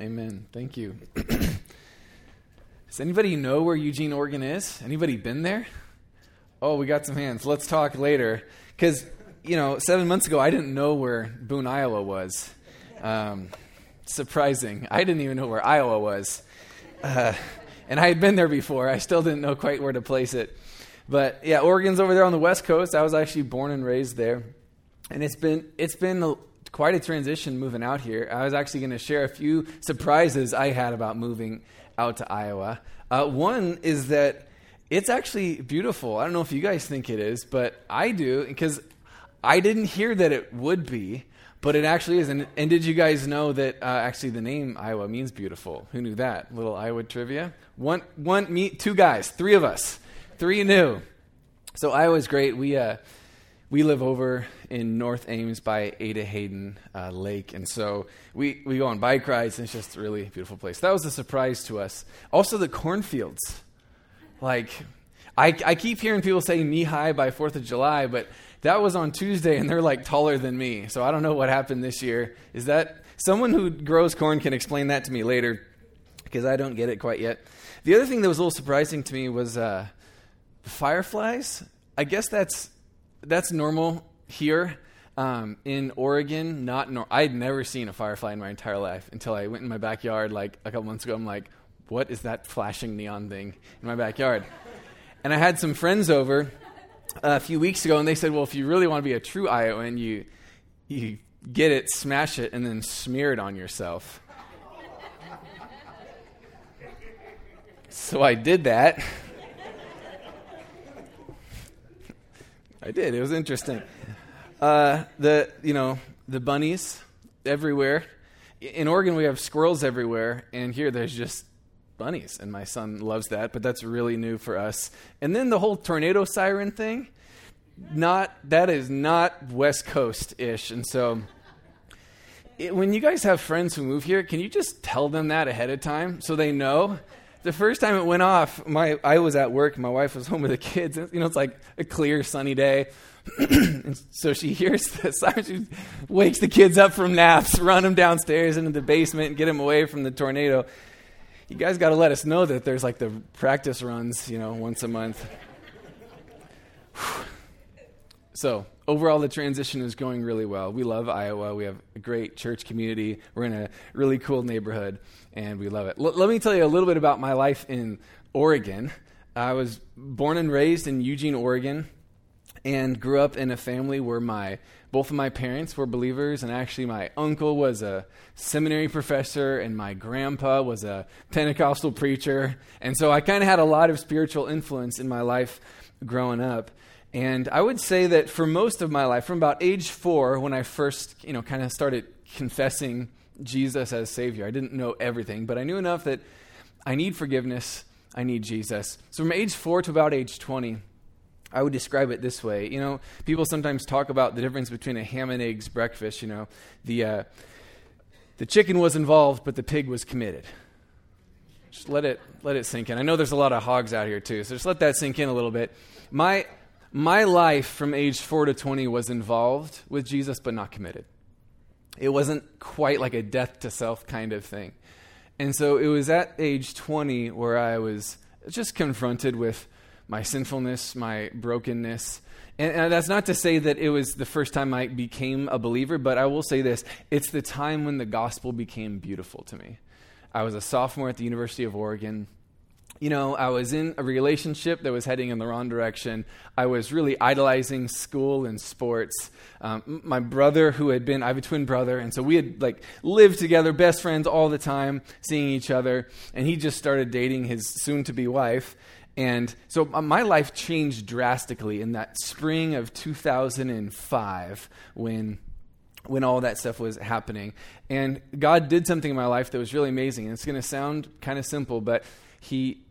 Amen. Thank you. Does anybody know where Eugene, Oregon is? Anybody been there? Oh, we got some hands. Let's talk later. Because, you know, seven months ago, I didn't know where Boone, Iowa was. Um, surprising. I didn't even know where Iowa was. Uh, and I had been there before. I still didn't know quite where to place it. But yeah, Oregon's over there on the west coast. I was actually born and raised there. And it's been it's been quite a transition moving out here. I was actually going to share a few surprises I had about moving out to Iowa. Uh, one is that it's actually beautiful. I don't know if you guys think it is, but I do because I didn't hear that it would be, but it actually is. And, and did you guys know that uh, actually the name Iowa means beautiful? Who knew that? Little Iowa trivia. One, one, me, two guys, three of us, three knew. So Iowa's great. We uh, we live over in North Ames by Ada Hayden uh, Lake, and so we, we go on bike rides, and it's just a really beautiful place. That was a surprise to us. Also, the cornfields. Like, I, I keep hearing people say knee high by 4th of July, but that was on Tuesday, and they're like taller than me. So I don't know what happened this year. Is that someone who grows corn can explain that to me later because I don't get it quite yet. The other thing that was a little surprising to me was uh, fireflies. I guess that's that's normal here. Um, in Oregon, not nor- I'd never seen a firefly in my entire life until I went in my backyard like a couple months ago. I'm like, what is that flashing neon thing in my backyard? and I had some friends over a few weeks ago, and they said, well, if you really want to be a true Iowan, you you get it, smash it, and then smear it on yourself. so I did that. I did. It was interesting. Uh, the you know the bunnies everywhere. In Oregon, we have squirrels everywhere, and here there's just bunnies, and my son loves that. But that's really new for us. And then the whole tornado siren thing. Not that is not West Coast ish, and so. It, when you guys have friends who move here, can you just tell them that ahead of time so they know? The first time it went off, my I was at work. My wife was home with the kids. And, you know, it's like a clear, sunny day. and so she hears the siren. She wakes the kids up from naps, run them downstairs into the basement, and get them away from the tornado. You guys got to let us know that there's like the practice runs, you know, once a month. so overall, the transition is going really well. We love Iowa. We have a great church community. We're in a really cool neighborhood and we love it. L- let me tell you a little bit about my life in Oregon. I was born and raised in Eugene, Oregon, and grew up in a family where my both of my parents were believers, and actually my uncle was a seminary professor, and my grandpa was a Pentecostal preacher, and so I kind of had a lot of spiritual influence in my life growing up. And I would say that for most of my life, from about age four, when I first, you know, kind of started confessing Jesus as Savior. I didn't know everything, but I knew enough that I need forgiveness. I need Jesus. So from age four to about age 20, I would describe it this way. You know, people sometimes talk about the difference between a ham and eggs breakfast. You know, the, uh, the chicken was involved, but the pig was committed. Just let it, let it sink in. I know there's a lot of hogs out here too, so just let that sink in a little bit. My, my life from age 4 to 20 was involved with Jesus, but not committed. It wasn't quite like a death to self kind of thing. And so it was at age 20 where I was just confronted with my sinfulness, my brokenness. And, and, that's not to say that it was the first time I became a believer, but I will say this it's the time when the gospel became beautiful to me. I was a sophomore at the University of Oregon you know, I was in a relationship that was heading in the wrong direction. I was really idolizing school and sports. Um, my brother, who had been, I have a twin brother, and so we had like lived together, best friends all the time, seeing each other. And he just started dating his soon to be wife. And so uh, my life changed drastically in that spring of 2005 when when all that stuff was happening. And God did something in my life that was really amazing. And it's going to sound kind of simple, but he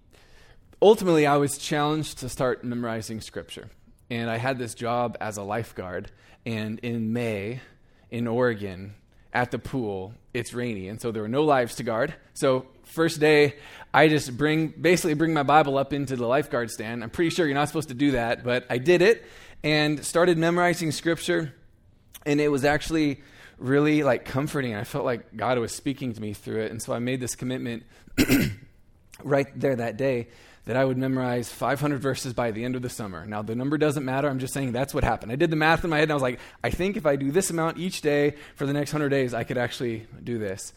ultimately, I was challenged to start memorizing scripture. And I had this job as a lifeguard. And in May, in Oregon, at the pool, it's rainy. And so there were no lives to guard. So, first day, I just bring, basically bring my Bible up into the lifeguard stand. I'm pretty sure you're not supposed to do that, but I did it and started memorizing scripture. And it was actually really like comforting. I felt like God was speaking to me through it. And so I made this commitment right there that day that I would memorize 500 verses by the end of the summer. Now, the number doesn't matter. I'm just saying that's what happened. I did the math in my head and I was like, I think if I do this amount each day for the next 100 days, I could actually do this.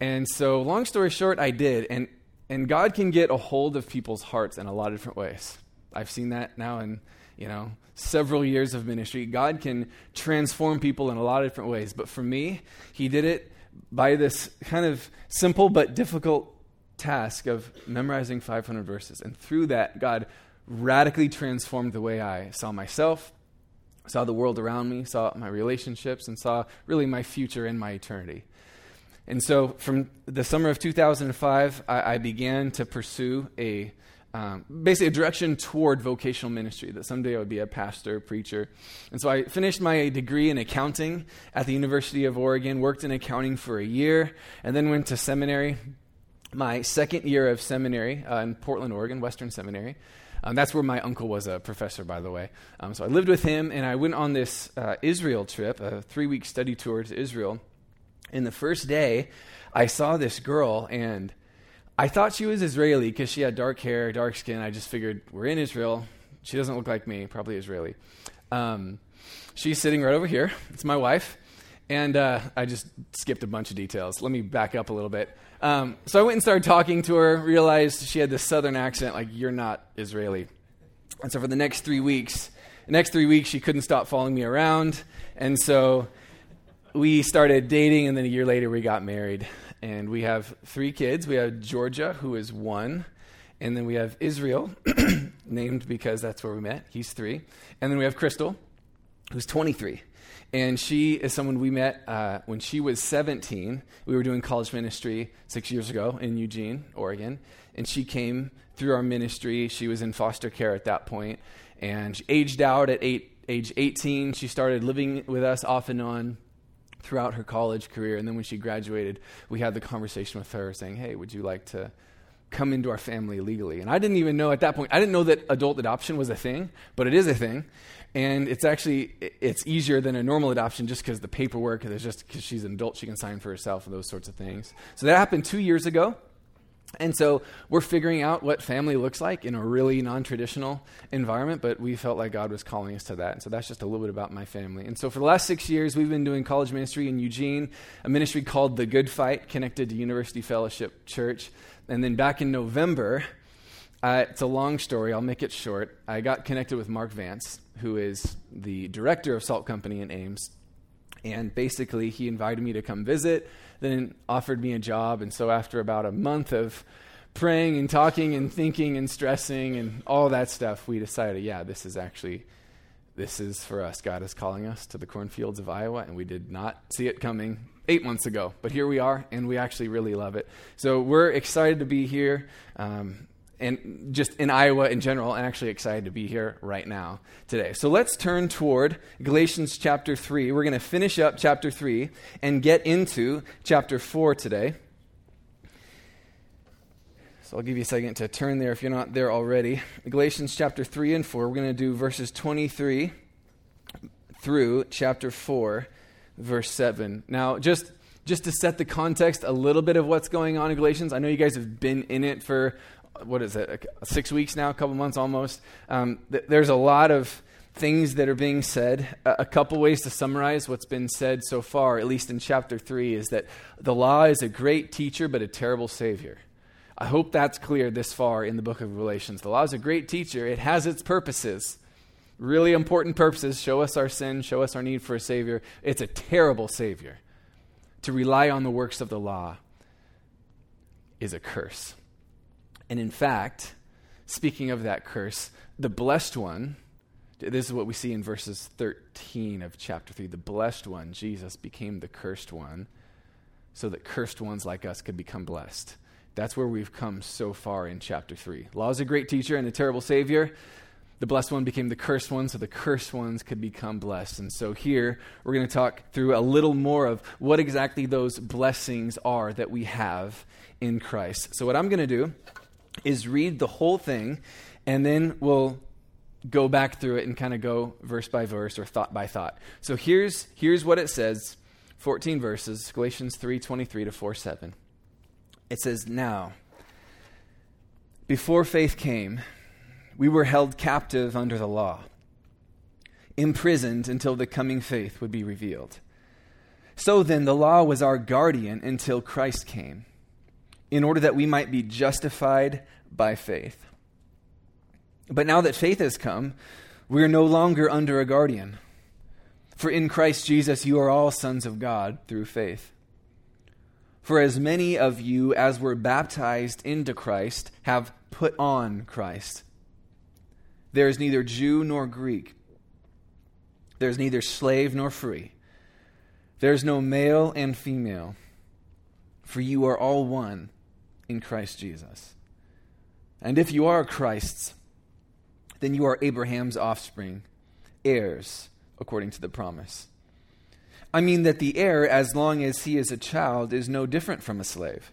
And so, long story short, I did. And, and God can get a hold of people's hearts in a lot of different ways. I've seen that now in, you know, several years of ministry. God can transform people in a lot of different ways. But for me, He did it by this kind of simple but difficult task of memorizing 500 verses. And through that, God radically transformed the way I saw myself, saw the world around me, saw my relationships, and saw really my future and my eternity. And so, from the summer of 2005, I, I began to pursue a um, basically a direction toward vocational ministry that someday I would be a pastor, preacher. And so I finished my degree in accounting at the University of Oregon, worked in accounting for a year, and then went to seminary. My second year of seminary uh, in Portland, Oregon, Western Seminary. Um, that's where my uncle was a professor, by the way. Um, so I lived with him, and I went on this uh, Israel trip, a three week study tour to Israel. And the first day, I saw this girl, and I thought she was Israeli because she had dark hair, dark skin. I just figured we're in Israel. She doesn't look like me, probably Israeli. Um, she's sitting right over here. It's my wife. And uh, I just skipped a bunch of details. Let me back up a little bit. Um, so I went and started talking to her, realized she had this southern accent, like, you're not Israeli. And so for the next three weeks, the next three weeks, she couldn't stop following me around. And so we started dating, and then a year later, we got married. And we have three kids. We have Georgia, who is one. And then we have Israel, named because that's where we met. He's three. And then we have Crystal, who's 23. And she is someone we met uh, when she was 17. We were doing college ministry six years ago in Eugene, Oregon. And she came through our ministry. She was in foster care at that. And she aged out at eight, age 18. She started living with us off and on throughout her college career. And then when she graduated, we had the conversation with her saying, Hey, would you like to come into our family legally? And I didn't even know at that point, I didn't know that adult adoption was a thing, but it is a thing. And it's actually, it's easier than a normal adoption just because the paperwork, there's just because she's an adult, she can sign for herself and those sorts of things. So that happened two years ago. And so we're figuring out what family looks like in a really non traditional environment, but we felt like God was calling us to that. And so that's just a little bit about my family. And so for the last six years, we've been doing college ministry in Eugene, a ministry called The Good Fight, connected to University Fellowship Church. And then back in November, uh, it's a long story, I'll make it short. I got connected with Mark Vance, who is the director of Salt Company in Ames. And basically, he invited me to come visit then offered me a job. And so after about a month of praying and talking and thinking and stressing and all that stuff, we decided, yeah, this is actually this is for us. God is calling us to the cornfields of Iowa, and we did not see it coming eight months ago. But here we are, and we actually really love it. So we're excited to be here. Um, and just in Iowa in general, and actually excited to be here right now today. So let's turn toward Galatians chapter 3. We're going to finish up chapter 3 and get into chapter 4 today. So I'll give you a second to turn there if you're not there already. Galatians chapter 3 and 4. We're going to do verses 23 through chapter 4, verse 7. Now, just just to set the context a little bit of what's going on in Galatians, I know you guys have been in it for what is it, six weeks now, a couple months almost. Um, th- there's a lot of things that are being said. A, a couple ways to summarize what's been said so far, at least in chapter 3, is that the law is a great teacher but a terrible savior. I hope that's clear this far in the book of Galatians. The law is a great teacher, it has its purposes. Really important purposes show us our sin, show us our need for a Savior. It's a terrible Savior. To rely on the works of the law is a curse. And in fact, speaking of that curse, the blessed one, this is what we see in verses 13 of chapter 3. The blessed one, Jesus, became the cursed one so that cursed ones like us could become blessed. That's where we've come so far in chapter 3. Law is a great teacher and a terrible savior. The blessed one became the cursed one so the cursed ones could become blessed. And so here we're going to talk through a little more of what exactly those blessings are that we have in Christ. So, what I'm going to do is read the whole thing, and then we'll go back through it and kind of go verse by verse or thought by thought. So here's, here's what it says 14 verses, Galatians 3:23 to 4:7. It says, "Now, before faith came, we were held captive under the law, imprisoned until the coming faith would be revealed. So then, the law was our guardian until Christ came, in order that we might be justified by faith. But now that faith has come, we are no longer under a guardian. For in Christ Jesus, you are all sons of God through faith. For as many of you as were baptized into Christ have put on Christ. There is neither Jew nor Greek. There is neither slave nor free. There is no male and female. For you are all one in Christ Jesus. And if you are Christ's, then you are Abraham's offspring, heirs according to the promise. I mean that the heir, as long as he is a child, is no different from a slave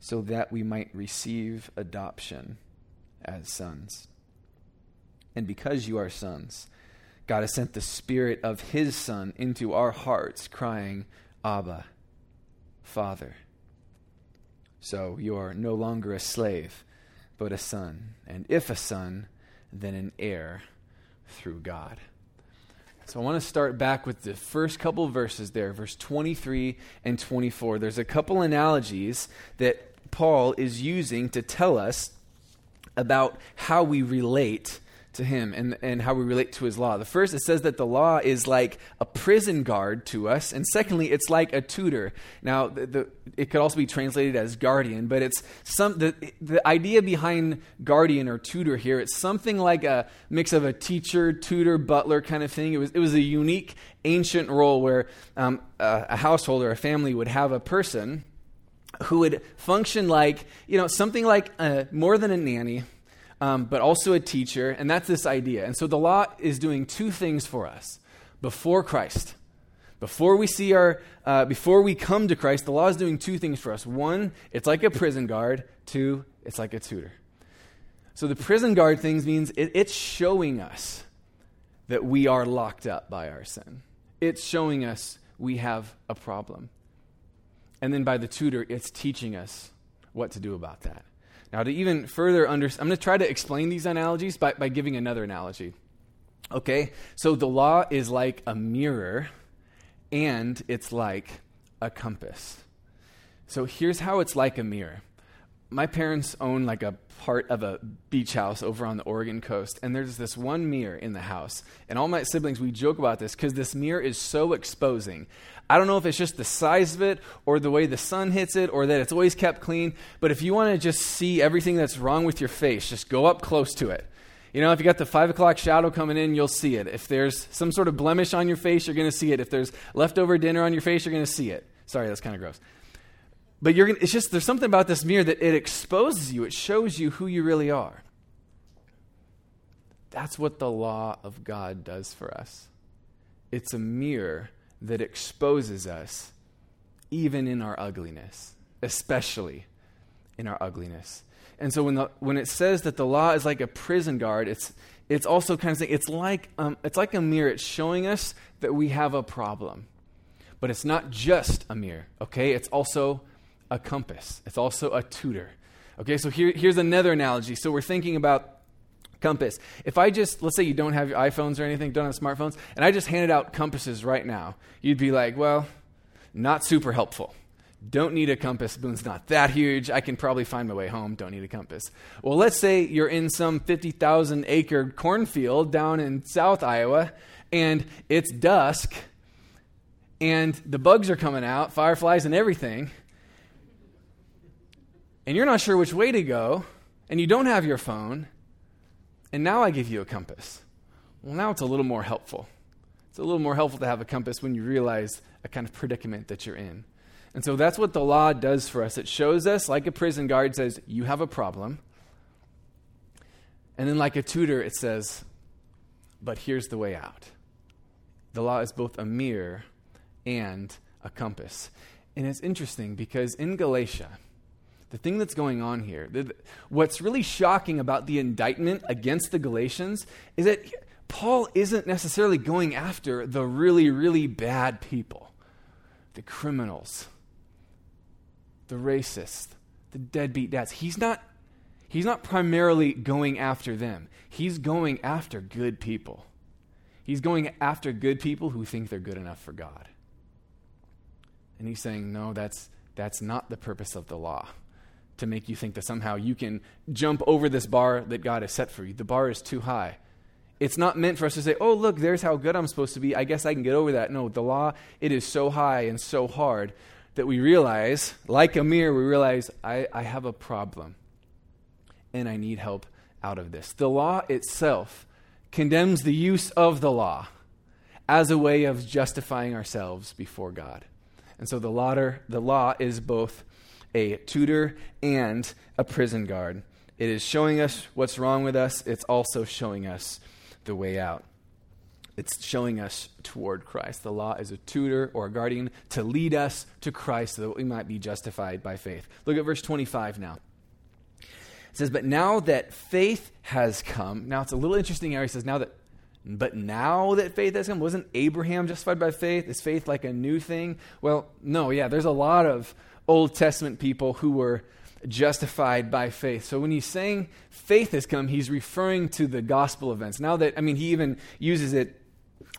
so that we might receive adoption as sons. And because you are sons, God has sent the Spirit of His Son into our hearts, crying, Abba, Father. So you are no longer a slave, but a son. And if a son, then an heir through God. So I want to start back with the first couple verses there, verse 23 and 24. There's a couple analogies that Paul is using to tell us about how we relate to him and, and how we relate to his law. The first, it says that the law is like a prison guard to us. And secondly, it's like a tutor. Now, the, the, it could also be translated as guardian, but it's some, the, the idea behind guardian or tutor here, it's something like a mix of a teacher, tutor, butler kind of thing. It was, it was a unique ancient role where um, a, a household or a family would have a person who would function like, you know, something like a, more than a nanny, um, but also a teacher. And that's this idea. And so the law is doing two things for us before Christ. Before we see our, uh, before we come to Christ, the law is doing two things for us. One, it's like a prison guard. Two, it's like a tutor. So the prison guard things means it, it's showing us that we are locked up by our sin. It's showing us we have a problem. And then by the tutor, it's teaching us what to do about that. Now, to even further understand, I'm going to try to explain these analogies by, by giving another analogy. Okay? So the law is like a mirror, and it's like a compass. So here's how it's like a mirror. My parents own like a part of a beach house over on the Oregon coast, and there's this one mirror in the house. And all my siblings, we joke about this because this mirror is so exposing. I don't know if it's just the size of it or the way the sun hits it or that it's always kept clean, but if you want to just see everything that's wrong with your face, just go up close to it. You know, if you got the five o'clock shadow coming in, you'll see it. If there's some sort of blemish on your face, you're going to see it. If there's leftover dinner on your face, you're going to see it. Sorry, that's kind of gross. But you're gonna, it's just there's something about this mirror that it exposes you. It shows you who you really are. That's what the law of God does for us. It's a mirror that exposes us even in our ugliness, especially in our ugliness. And so when, the, when it says that the law is like a prison guard, it's, it's also kind of saying it's like, um, it's like a mirror. It's showing us that we have a problem. But it's not just a mirror, okay? It's also a compass, it's also a tutor. Okay, so here, here's another analogy. So we're thinking about compass. If I just, let's say you don't have your iPhones or anything, don't have smartphones, and I just handed out compasses right now, you'd be like, well, not super helpful. Don't need a compass. Boone's not that huge. I can probably find my way home. Don't need a compass. Well, let's say you're in some 50,000 acre cornfield down in South Iowa, and it's dusk, and the bugs are coming out, fireflies and everything, and you're not sure which way to go, and you don't have your phone and now I give you a compass. Well, now it's a little more helpful. It's a little more helpful to have a compass when you realize a kind of predicament that you're in. And so that's what the law does for us. It shows us, like a prison guard says, you have a problem. And then, like a tutor, it says, but here's the way out. The law is both a mirror and a compass. And it's interesting because in Galatia, the thing that's going on here, the, what's really shocking about the indictment against the Galatians is that Paul isn't necessarily going after the really, really bad people, the criminals, the racists, the deadbeat dads. He's not, he's not primarily going after them, he's going after good people. He's going after good people who think they're good enough for God. And he's saying, no, that's, that's not the purpose of the law to make you think that somehow you can jump over this bar that God has set for you. The bar is too high. It's not meant for us to say, oh, look, there's how good I'm supposed to be. I guess I can get over that. No, the law, it is so high and so hard that we realize, like a mirror, we realize I, I have a problem and I need help out of this. The law itself condemns the use of the law as a way of justifying ourselves before God. And so the, lauder, the law is both a tutor and a prison guard. It is showing us what's wrong with us, it's also showing us the way out. It's showing us toward Christ. The law is a tutor or a guardian to lead us to Christ so that we might be justified by faith. Look at verse 25 now. It says, But now that faith has come, now it's a little interesting here. He says, Now that, but now that faith has come, wasn't Abraham justified by faith? Is faith like a new thing? Well, no, yeah, there's a lot of Old Testament people who were justified by faith. So when he's saying faith has come, he's referring to the gospel events. Now that, I mean, he even uses it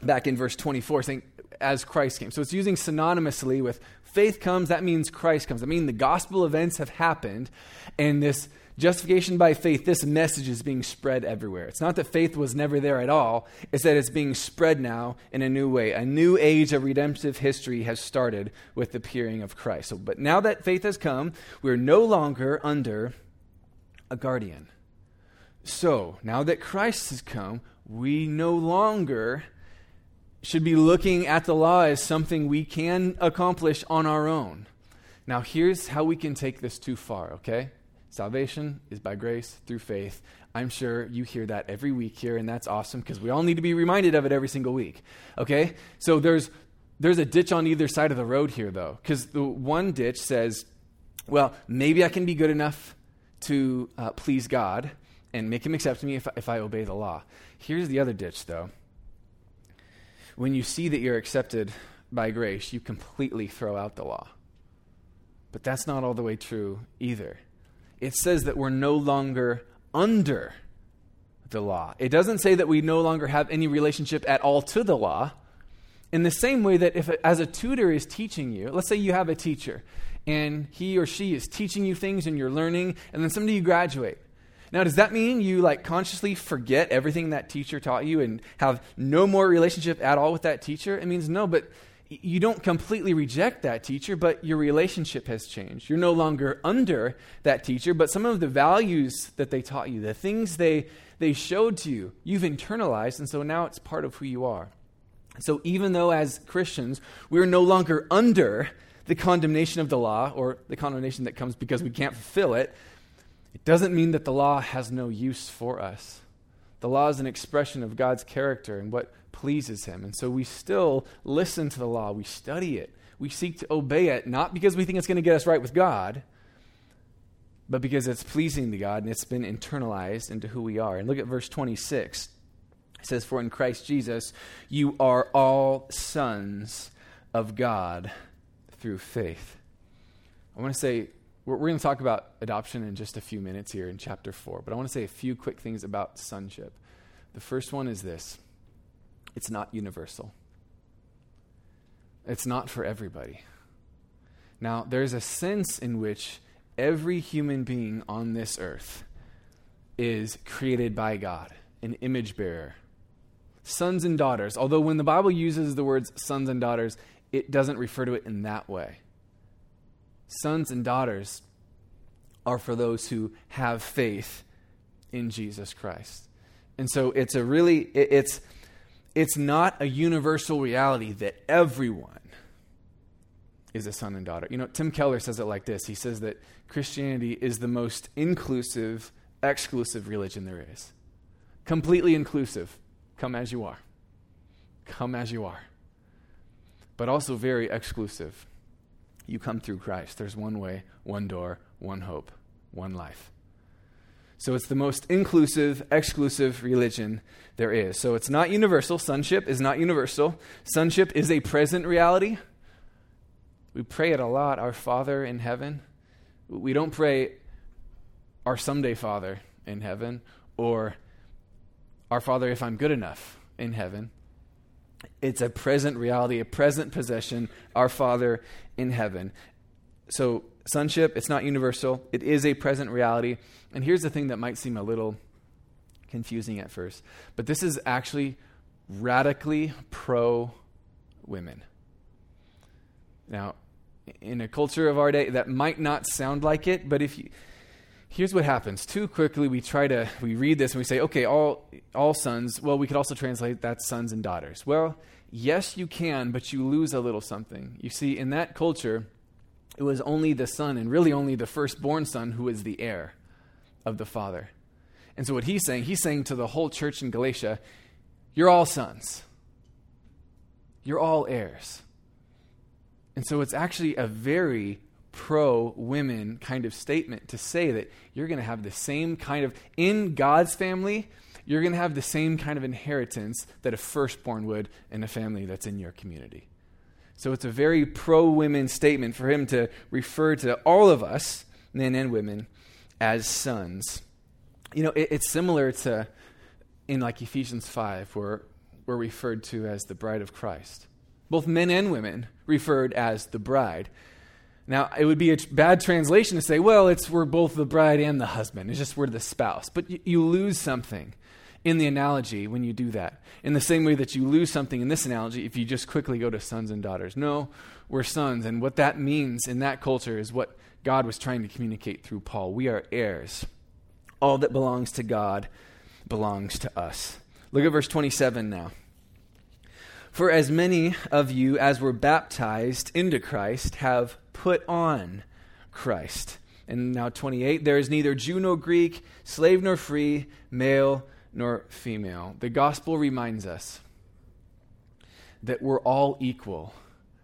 back in verse 24, saying, as Christ came. So it's using synonymously with faith comes, that means Christ comes. I mean, the gospel events have happened, and this justification by faith, this message is being spread everywhere. It's not that faith was never there at all, it's that it's being spread now in a new way. A new age of redemptive history has started with the appearing of Christ. So, but now that faith has come, we're no longer under a guardian. So, now that Christ has come, we no longer should be looking at the law as something we can accomplish on our own. Now, here's how we can take this too far, okay? Salvation is by grace through faith. I'm sure you hear that every week here, and that's awesome because we all need to be reminded of it every single week. Okay? So there's there's a ditch on either side of the road here, though, because the one ditch says, well, maybe I can be good enough to uh, please God and make Him accept me if, if I obey the law. Here's the other ditch, though. When you see that you're accepted by grace, you completely throw out the law. But that's not all the way true either it says that we're no longer under the law. It doesn't say that we no longer have any relationship at all to the law. In the same way that if as a tutor is teaching you, let's say you have a teacher and he or she is teaching you things and you're learning and then someday you graduate. Now, does that mean you like consciously forget everything that teacher taught you and have no more relationship at all with that teacher? It means no, but you don't completely reject that teacher, but your relationship has changed. You're no longer under that teacher, but some of the values that they taught you, the things they, they showed to you, you've internalized, and so now it's part of who you are. So even though as Christians, we're no longer under the condemnation of the law, or the condemnation that comes because we can't fulfill it, it doesn't mean that the law has no use for us. The law is an expression of God's character and what pleases Him. And so we still listen to the law, we study it, we seek to obey it, not because we think it's going to get us right with God, but because it's pleasing to God and it's been internalized into who we are. And look at verse 26. It says, For in Christ Jesus you are all sons of God through faith. I want to say, we're, we're going to talk about adoption in just a few minutes here in chapter 4, but I want to say a few quick things about sonship. The first one is this it's not universal, it's not for everybody. Now, there's a sense in which every human being on this earth is created by God, an image bearer. Sons and daughters, although when the Bible uses the words sons and daughters, it doesn't refer to it in that way. Sons and daughters are for those who have faith in Jesus Christ. And so it's a really, it's, it's not a universal reality that everyone is a son and daughter. You know, Tim Keller says it like this He says that Christianity is the most inclusive, exclusive religion there is. Completely inclusive. Come as you are. Come as you are. But also very exclusive. You come through Christ. There's one way, one door, one hope, one life. So it's the most inclusive, exclusive religion there is. So it's not universal. Sonship is not universal. Sonship is a present reality. We pray it a lot, our Father in heaven. We don't pray our someday Father in heaven or our Father if I'm good enough in heaven. It's a present reality, a present possession, our Father in heaven. So, sonship, it's not universal, it is a present reality. And here's the thing that might seem a little confusing at first, but this is actually radically pro women. Now, in a culture of our day, that might not sound like it, but if you here's what happens. Too quickly we try to we read this and we say okay all all sons well we could also translate that sons and daughters. Well yes you can but you lose a little something. You see in that culture it was only the son and really only the firstborn son who is the heir of the father. And so what he's saying he's saying to the whole church in galatia you're all sons. You're all heirs. And so it's actually a very pro women kind of statement to say that you're going to have the same kind of, in God's family, you're going to have the same kind of inheritance that a firstborn would in a family that's in your community. So it's a very pro women statement for him to refer to all of us, men and women, as sons. You know, it, it's similar to in like Ephesians 5, where we're referred to as the bride of Christ. Both men and women referred as the bride. Now, it would be a bad translation to say, well, it's we're both the bride and the husband. It's just we're the spouse. But you, you lose something in the analogy when you do that. In the same way that you lose something in this analogy if you just quickly go to sons and daughters. No, we're sons. And what that means in that culture is what God was trying to communicate through Paul. We are heirs. All that belongs to God belongs to us. Look at verse 27 now. For as many of you as were baptized into Christ have put on Christ. And now 28, there is neither Jew nor Greek, slave nor free, male nor female. The gospel reminds us that we're all equal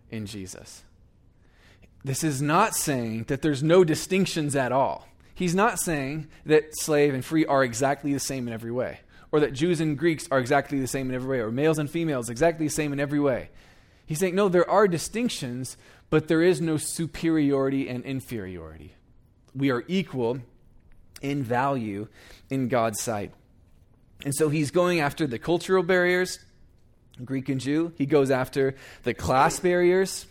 in Jesus. This is not saying that there's no distinctions at all. He's not saying that slave and free are exactly the same in every way, or that Jews and Greeks are exactly the same in every way, or males and females exactly the same in every way. He's saying, no, there are distinctions, but there is no superiority and inferiority. We are equal in value in God's sight. And so he's going after the cultural barriers, Greek and Jew. He goes after the class barriers,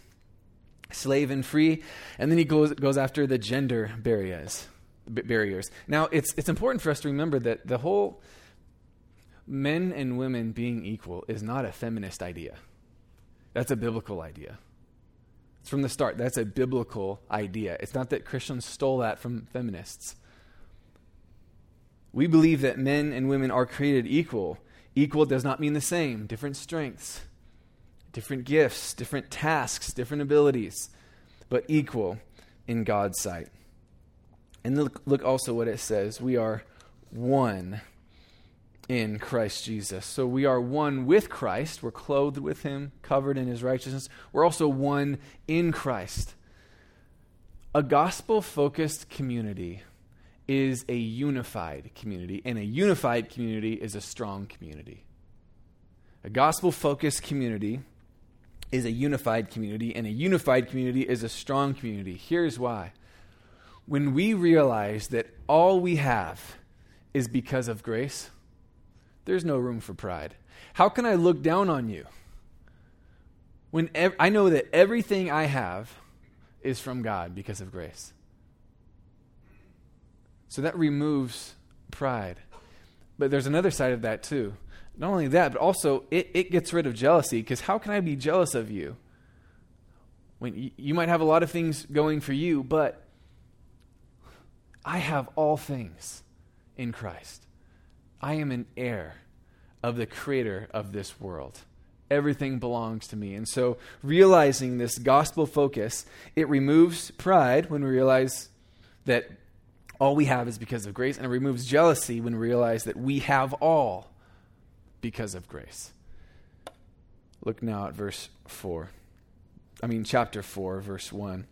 slave and free. And then he goes, goes after the gender barriers. Barriers. Now, it's, it's important for us to remember that the whole men and women being equal is not a feminist idea. That's a biblical idea. It's from the start. That's a biblical idea. It's not that Christians stole that from feminists. We believe that men and women are created equal. Equal does not mean the same. Different strengths, different gifts, different tasks, different abilities, but equal in God's sight. And look, look also what it says. We are one in Christ Jesus. So we are one with Christ. We're clothed with him, covered in his righteousness. We're also one in Christ. A gospel focused community is a unified community, and a unified community is a strong community. A gospel focused community is a unified community, and a unified community is a strong community. Here's why. When we realize that all we have is because of grace, there's no room for pride. How can I look down on you? When ev- I know that everything I have is from God because of grace. So that removes pride. But there's another side of that too. Not only that, but also it, it gets rid of jealousy because how can I be jealous of you? When y- you might have a lot of things going for you, but I have all things in Christ. I am an heir of the creator of this world. Everything belongs to me. And so, realizing this gospel focus, it removes pride when we realize that all we have is because of grace, and it removes jealousy when we realize that we have all because of grace. Look now at verse 4. I mean, chapter 4, verse 1.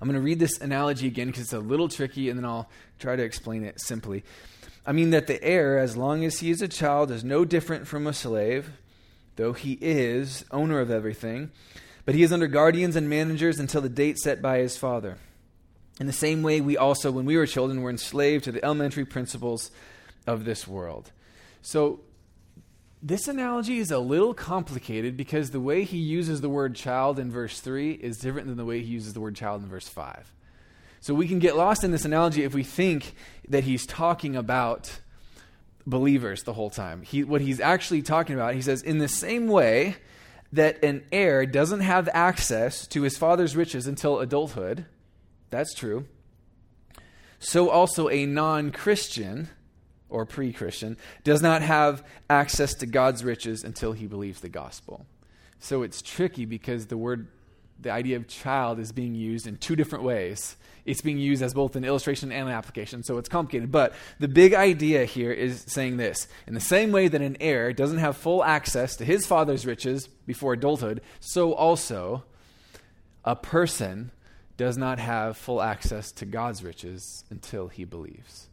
I'm going to read this analogy again because it's a little tricky, and then I'll try to explain it simply. I mean that the heir, as long as he is a child, is no different from a slave, though he is owner of everything, but he is under guardians and managers until the date set by his father. In the same way, we also, when we were children, were enslaved to the elementary principles of this world. So, this analogy is a little complicated because the way he uses the word child in verse 3 is different than the way he uses the word child in verse 5. So we can get lost in this analogy if we think that he's talking about believers the whole time. He, what he's actually talking about, he says, in the same way that an heir doesn't have access to his father's riches until adulthood, that's true. So also a non Christian or pre Christian does not have access to God's riches until he believes the gospel. So it's tricky because the word, the idea of child is being used in two different ways. It's being used as both an illustration and an application, so it's complicated. But the big idea here is saying this In the same way that an heir doesn't have full access to his father's riches before adulthood, so also a person does not have full access to God's riches until he believes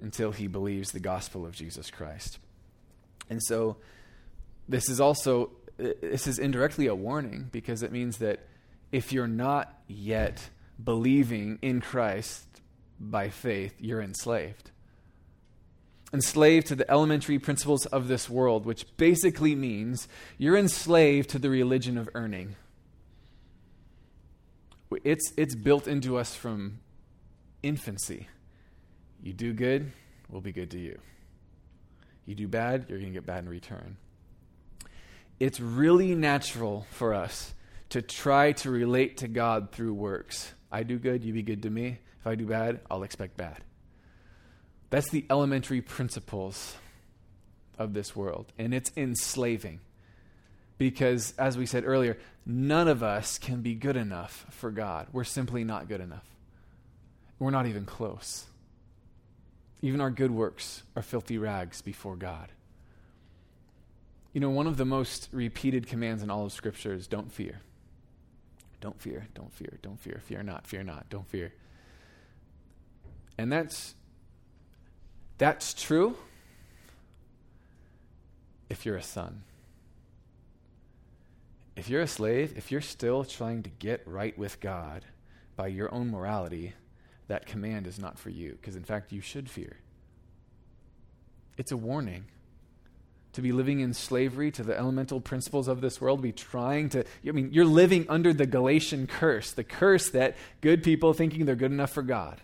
until he believes the gospel of Jesus Christ. And so this is also this is indirectly a warning because it means that if you're not yet believing in Christ by faith, you're enslaved. Enslaved to the elementary principles of this world, which basically means you're enslaved to the religion of earning. It's, it's built into us from infancy. You do good, we'll be good to you. You do bad, you're going to get bad in return. It's really natural for us to try to relate to God through works. I do good, you be good to me. If I do bad, I'll expect bad. That's the elementary principles of this world, and it's enslaving. Because, as we said earlier, none of us can be good enough for God. We're simply not good enough. We're not even close. Even our good works are filthy rags before God. You know, one of the most repeated commands in all of Scripture is don't fear. Don't fear, don't fear, don't fear. Fear not, fear not, don't fear. And that's that's true if you're a son. If you're a slave, if you're still trying to get right with God by your own morality, that command is not for you, because in fact, you should fear. It's a warning to be living in slavery to the elemental principles of this world, be trying to, I mean, you're living under the Galatian curse, the curse that good people thinking they're good enough for God.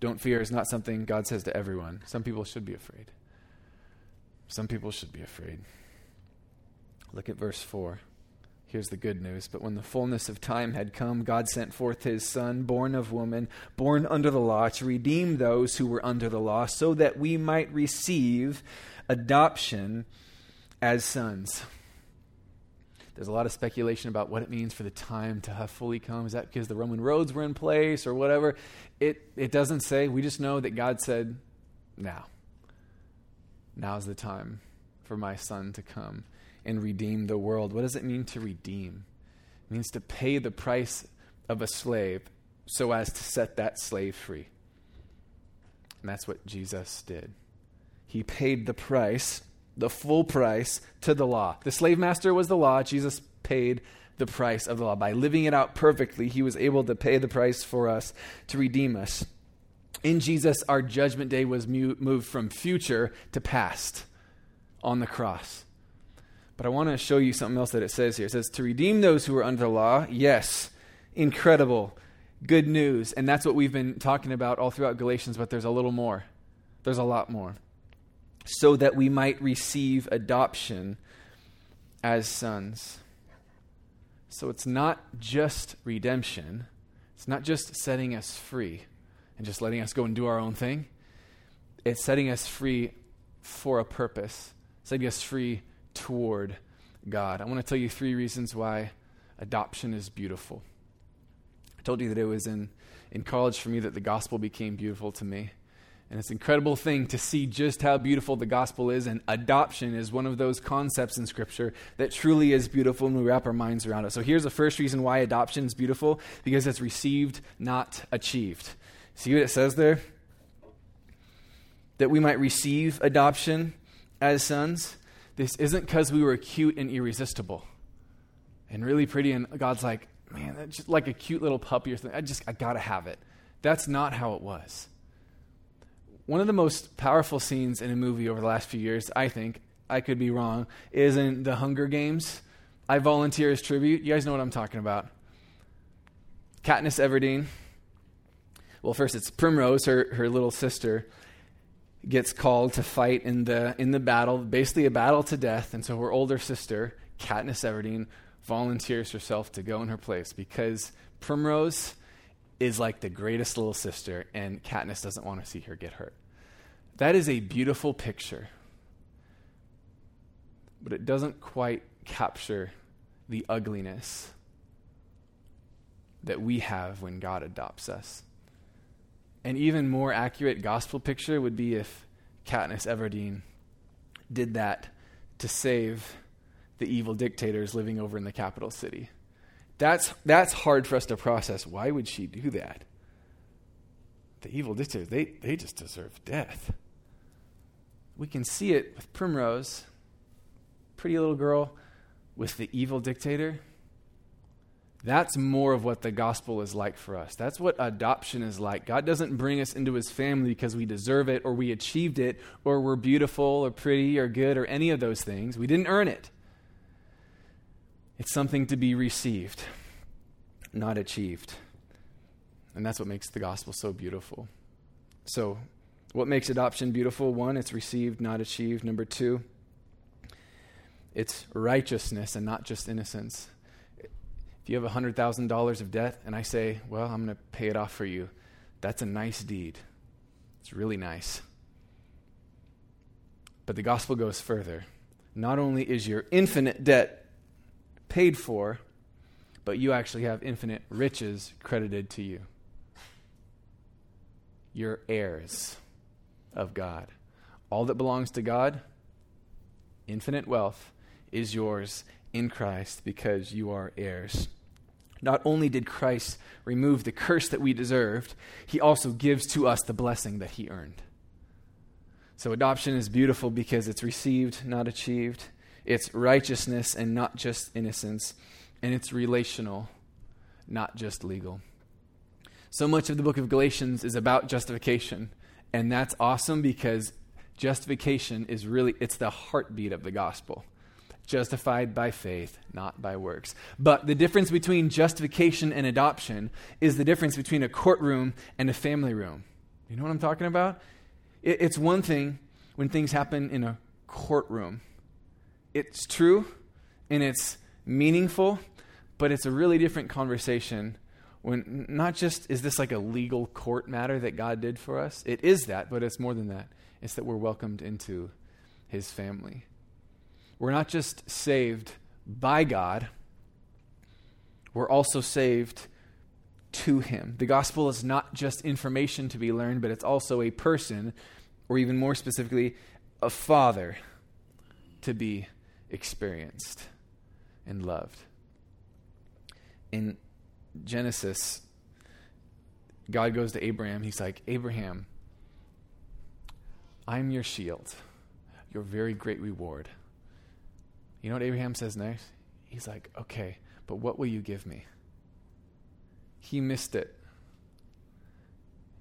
Don't fear is not something God says to everyone. Some people should be afraid. Some people should be afraid. Look at verse 4. Here's the good news. But when the fullness of time had come, God sent forth his Son, born of woman, born under the law, to redeem those who were under the law, so that we might receive adoption as sons. There's a lot of speculation about what it means for the time to have fully come. Is that because the Roman roads were in place or whatever? It, it doesn't say. We just know that God said, now. Now's the time for my son to come and redeem the world. What does it mean to redeem? It means to pay the price of a slave so as to set that slave free. And that's what Jesus did. He paid the price, the full price, to the law. The slave master was the law. Jesus paid the price of the law. By living it out perfectly, he was able to pay the price for us to redeem us. In Jesus, our judgment day was moved from future to past on the cross. But I want to show you something else that it says here. It says, To redeem those who are under the law, yes, incredible, good news. And that's what we've been talking about all throughout Galatians, but there's a little more. There's a lot more. So that we might receive adoption as sons. So it's not just redemption, it's not just setting us free and just letting us go and do our own thing. It's setting us free for a purpose, setting us free toward God. I want to tell you three reasons why adoption is beautiful. I told you that it was in, in college for me that the gospel became beautiful to me. And it's an incredible thing to see just how beautiful the gospel is. And adoption is one of those concepts in Scripture that truly is beautiful when we wrap our minds around it. So here's the first reason why adoption is beautiful because it's received, not achieved. See what it says there? That we might receive adoption as sons. This isn't because we were cute and irresistible and really pretty, and God's like, man, that's just like a cute little puppy or something. I just, I gotta have it. That's not how it was. One of the most powerful scenes in a movie over the last few years, I think, I could be wrong, is in The Hunger Games. I volunteer as tribute. You guys know what I'm talking about. Katniss Everdeen. Well, first it's Primrose, her, her little sister, gets called to fight in the, in the battle, basically a battle to death. And so her older sister, Katniss Everdeen, volunteers herself to go in her place because Primrose is like the greatest little sister, and Katniss doesn't want to see her get hurt. That is a beautiful picture, but it doesn't quite capture the ugliness that we have when God adopts us. An even more accurate gospel picture would be if Katniss Everdeen did that to save the evil dictators living over in the capital city. That's, that's hard for us to process. Why would she do that? The evil dictators, they, they just deserve death. We can see it with Primrose, pretty little girl with the evil dictator. That's more of what the gospel is like for us. That's what adoption is like. God doesn't bring us into his family because we deserve it or we achieved it or we're beautiful or pretty or good or any of those things. We didn't earn it. It's something to be received, not achieved. And that's what makes the gospel so beautiful. So, what makes adoption beautiful? One, it's received, not achieved. Number two, it's righteousness and not just innocence. If you have $100,000 of debt and I say, well, I'm going to pay it off for you, that's a nice deed. It's really nice. But the gospel goes further. Not only is your infinite debt paid for, but you actually have infinite riches credited to you. You're heirs of God. All that belongs to God, infinite wealth, is yours in Christ because you are heirs. Not only did Christ remove the curse that we deserved, he also gives to us the blessing that he earned. So adoption is beautiful because it's received, not achieved. It's righteousness and not just innocence. And it's relational, not just legal. So much of the book of Galatians is about justification. And that's awesome because justification is really it's the heartbeat of the gospel. Justified by faith, not by works. But the difference between justification and adoption is the difference between a courtroom and a family room. You know what I'm talking about? it's one thing when things happen in a courtroom it's true and it's meaningful, but it's a really different conversation when not just is this like a legal court matter that God did for us, it is that, but it's more than that. It's that we're welcomed into his family. We're not just saved by God, we're also saved to him. The gospel is not just information to be learned, but it's also a person, or even more specifically, a father to be experienced and loved. In Genesis, God goes to Abraham. He's like, Abraham, I'm your shield, your very great reward. You know what Abraham says next? He's like, okay, but what will you give me? He missed it.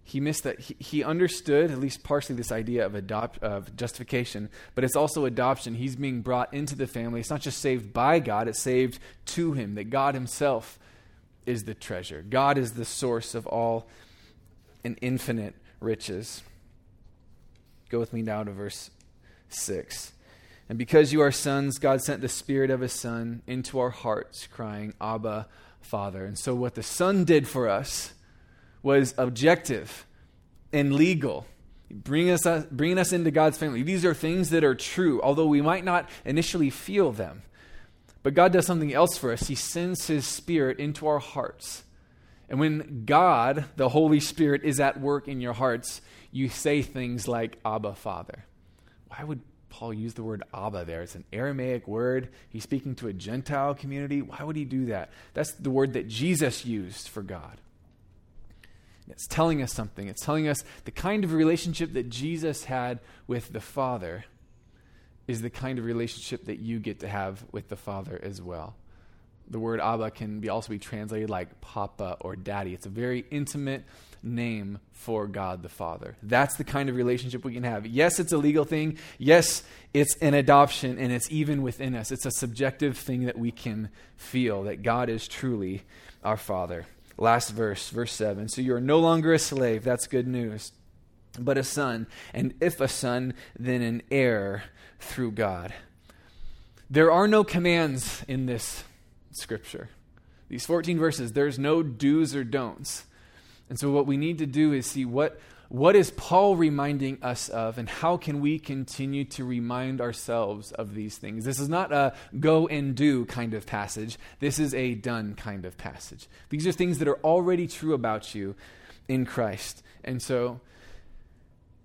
He missed that. He, he understood at least partially this idea of adopt of justification but it's also adoption. He's being brought into the family. It's not just saved by god it's saved to him that god himself is the treasure. God is the source of all and infinite riches. Go with me now to verse 6 and because you are sons god sent the spirit of his son into our hearts crying abba father and so what the son did for us was objective and legal. bring us, uh, bringing us into God's family. These are things that are true, although we might not initially feel them. But God does something else for us. He sends His Spirit into our hearts. And when God, the Holy Spirit, is at work in your hearts, you say things like, Abba, Father. Why would Paul used the word Abba there? It's an Aramaic word. He's speaking to a Gentile community. Why would he do that? That's the word that Jesus used for God. It's telling us something. It's telling us the kind of relationship that Jesus had with the Father is the kind of relationship that you get to have with the Father as well. The word Abba can be also be translated like Papa or Daddy. It's a very intimate name for God the Father. That's the kind of relationship we can have. Yes, it's a legal thing. Yes, it's an adoption, and it's even within us. It's a subjective thing that we can feel that God is truly our Father. Last verse, verse 7. So you are no longer a slave. That's good news. But a son. And if a son, then an heir through God. There are no commands in this scripture. These 14 verses, there's no do's or don'ts. And so what we need to do is see what what is Paul reminding us of, and how can we continue to remind ourselves of these things? This is not a go and do kind of passage. This is a done kind of passage. These are things that are already true about you in Christ. And so,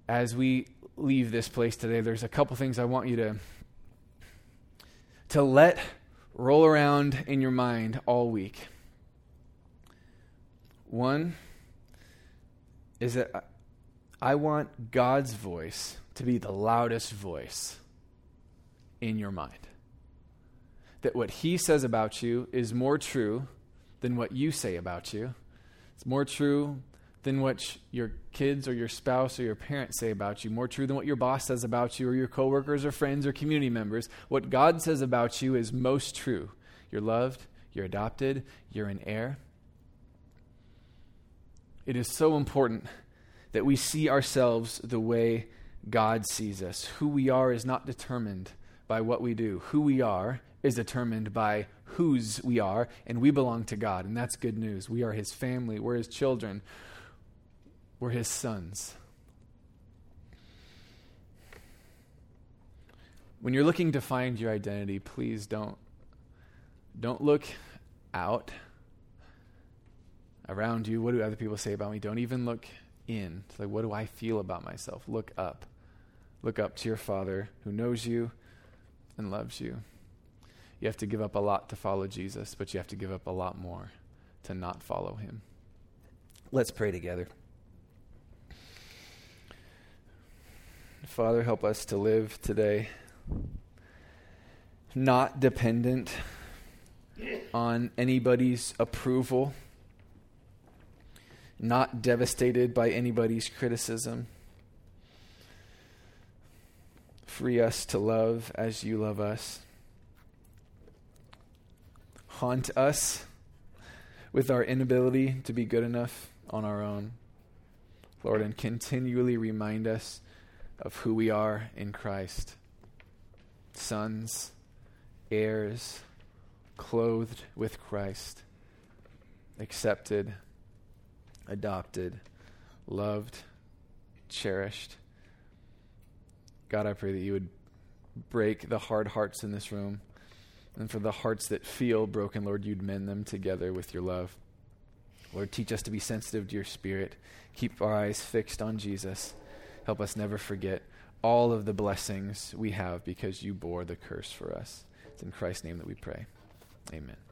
as we leave this place today, there's a couple things I want you to, to let roll around in your mind all week. One, is that I want God's voice to be the loudest voice in your mind. That what He says about you is more true than what you say about you. It's more true than what your kids or your spouse or your parents say about you, more true than what your boss says about you or your coworkers or friends or community members. What God says about you is most true. You're loved, you're adopted, you're an heir. It is so important that we see ourselves the way God sees us. Who we are is not determined by what we do, who we are is determined by whose we are, and we belong to God. And that's good news. We are His family, we're His children, we're His sons. When you're looking to find your identity, please don't don't look out around you. What do other people say about me? Don't even look in. It's like, what do I feel about myself? Look up. Look up to your Father who knows you and loves you. You have to give up a lot to follow Jesus, but you have to give up a lot more to not follow him. Let's pray together. Father, help us to live today not dependent on anybody's approval not devastated by anybody's criticism. Free us to love as you love us. Haunt us with our inability to be good enough on our own. Lord, and continually remind us of who we are in Christ sons, heirs, clothed with Christ, accepted adopted, loved, cherished. God, I pray that you would break the hard hearts in this room. And for the hearts that feel broken, Lord, you'd mend them together with your love. Lord, teach us to be sensitive to your spirit. Keep our eyes fixed on Jesus. Help us never forget all of the blessings we have because you bore the curse for us. It's in Christ's name that we pray. Amen.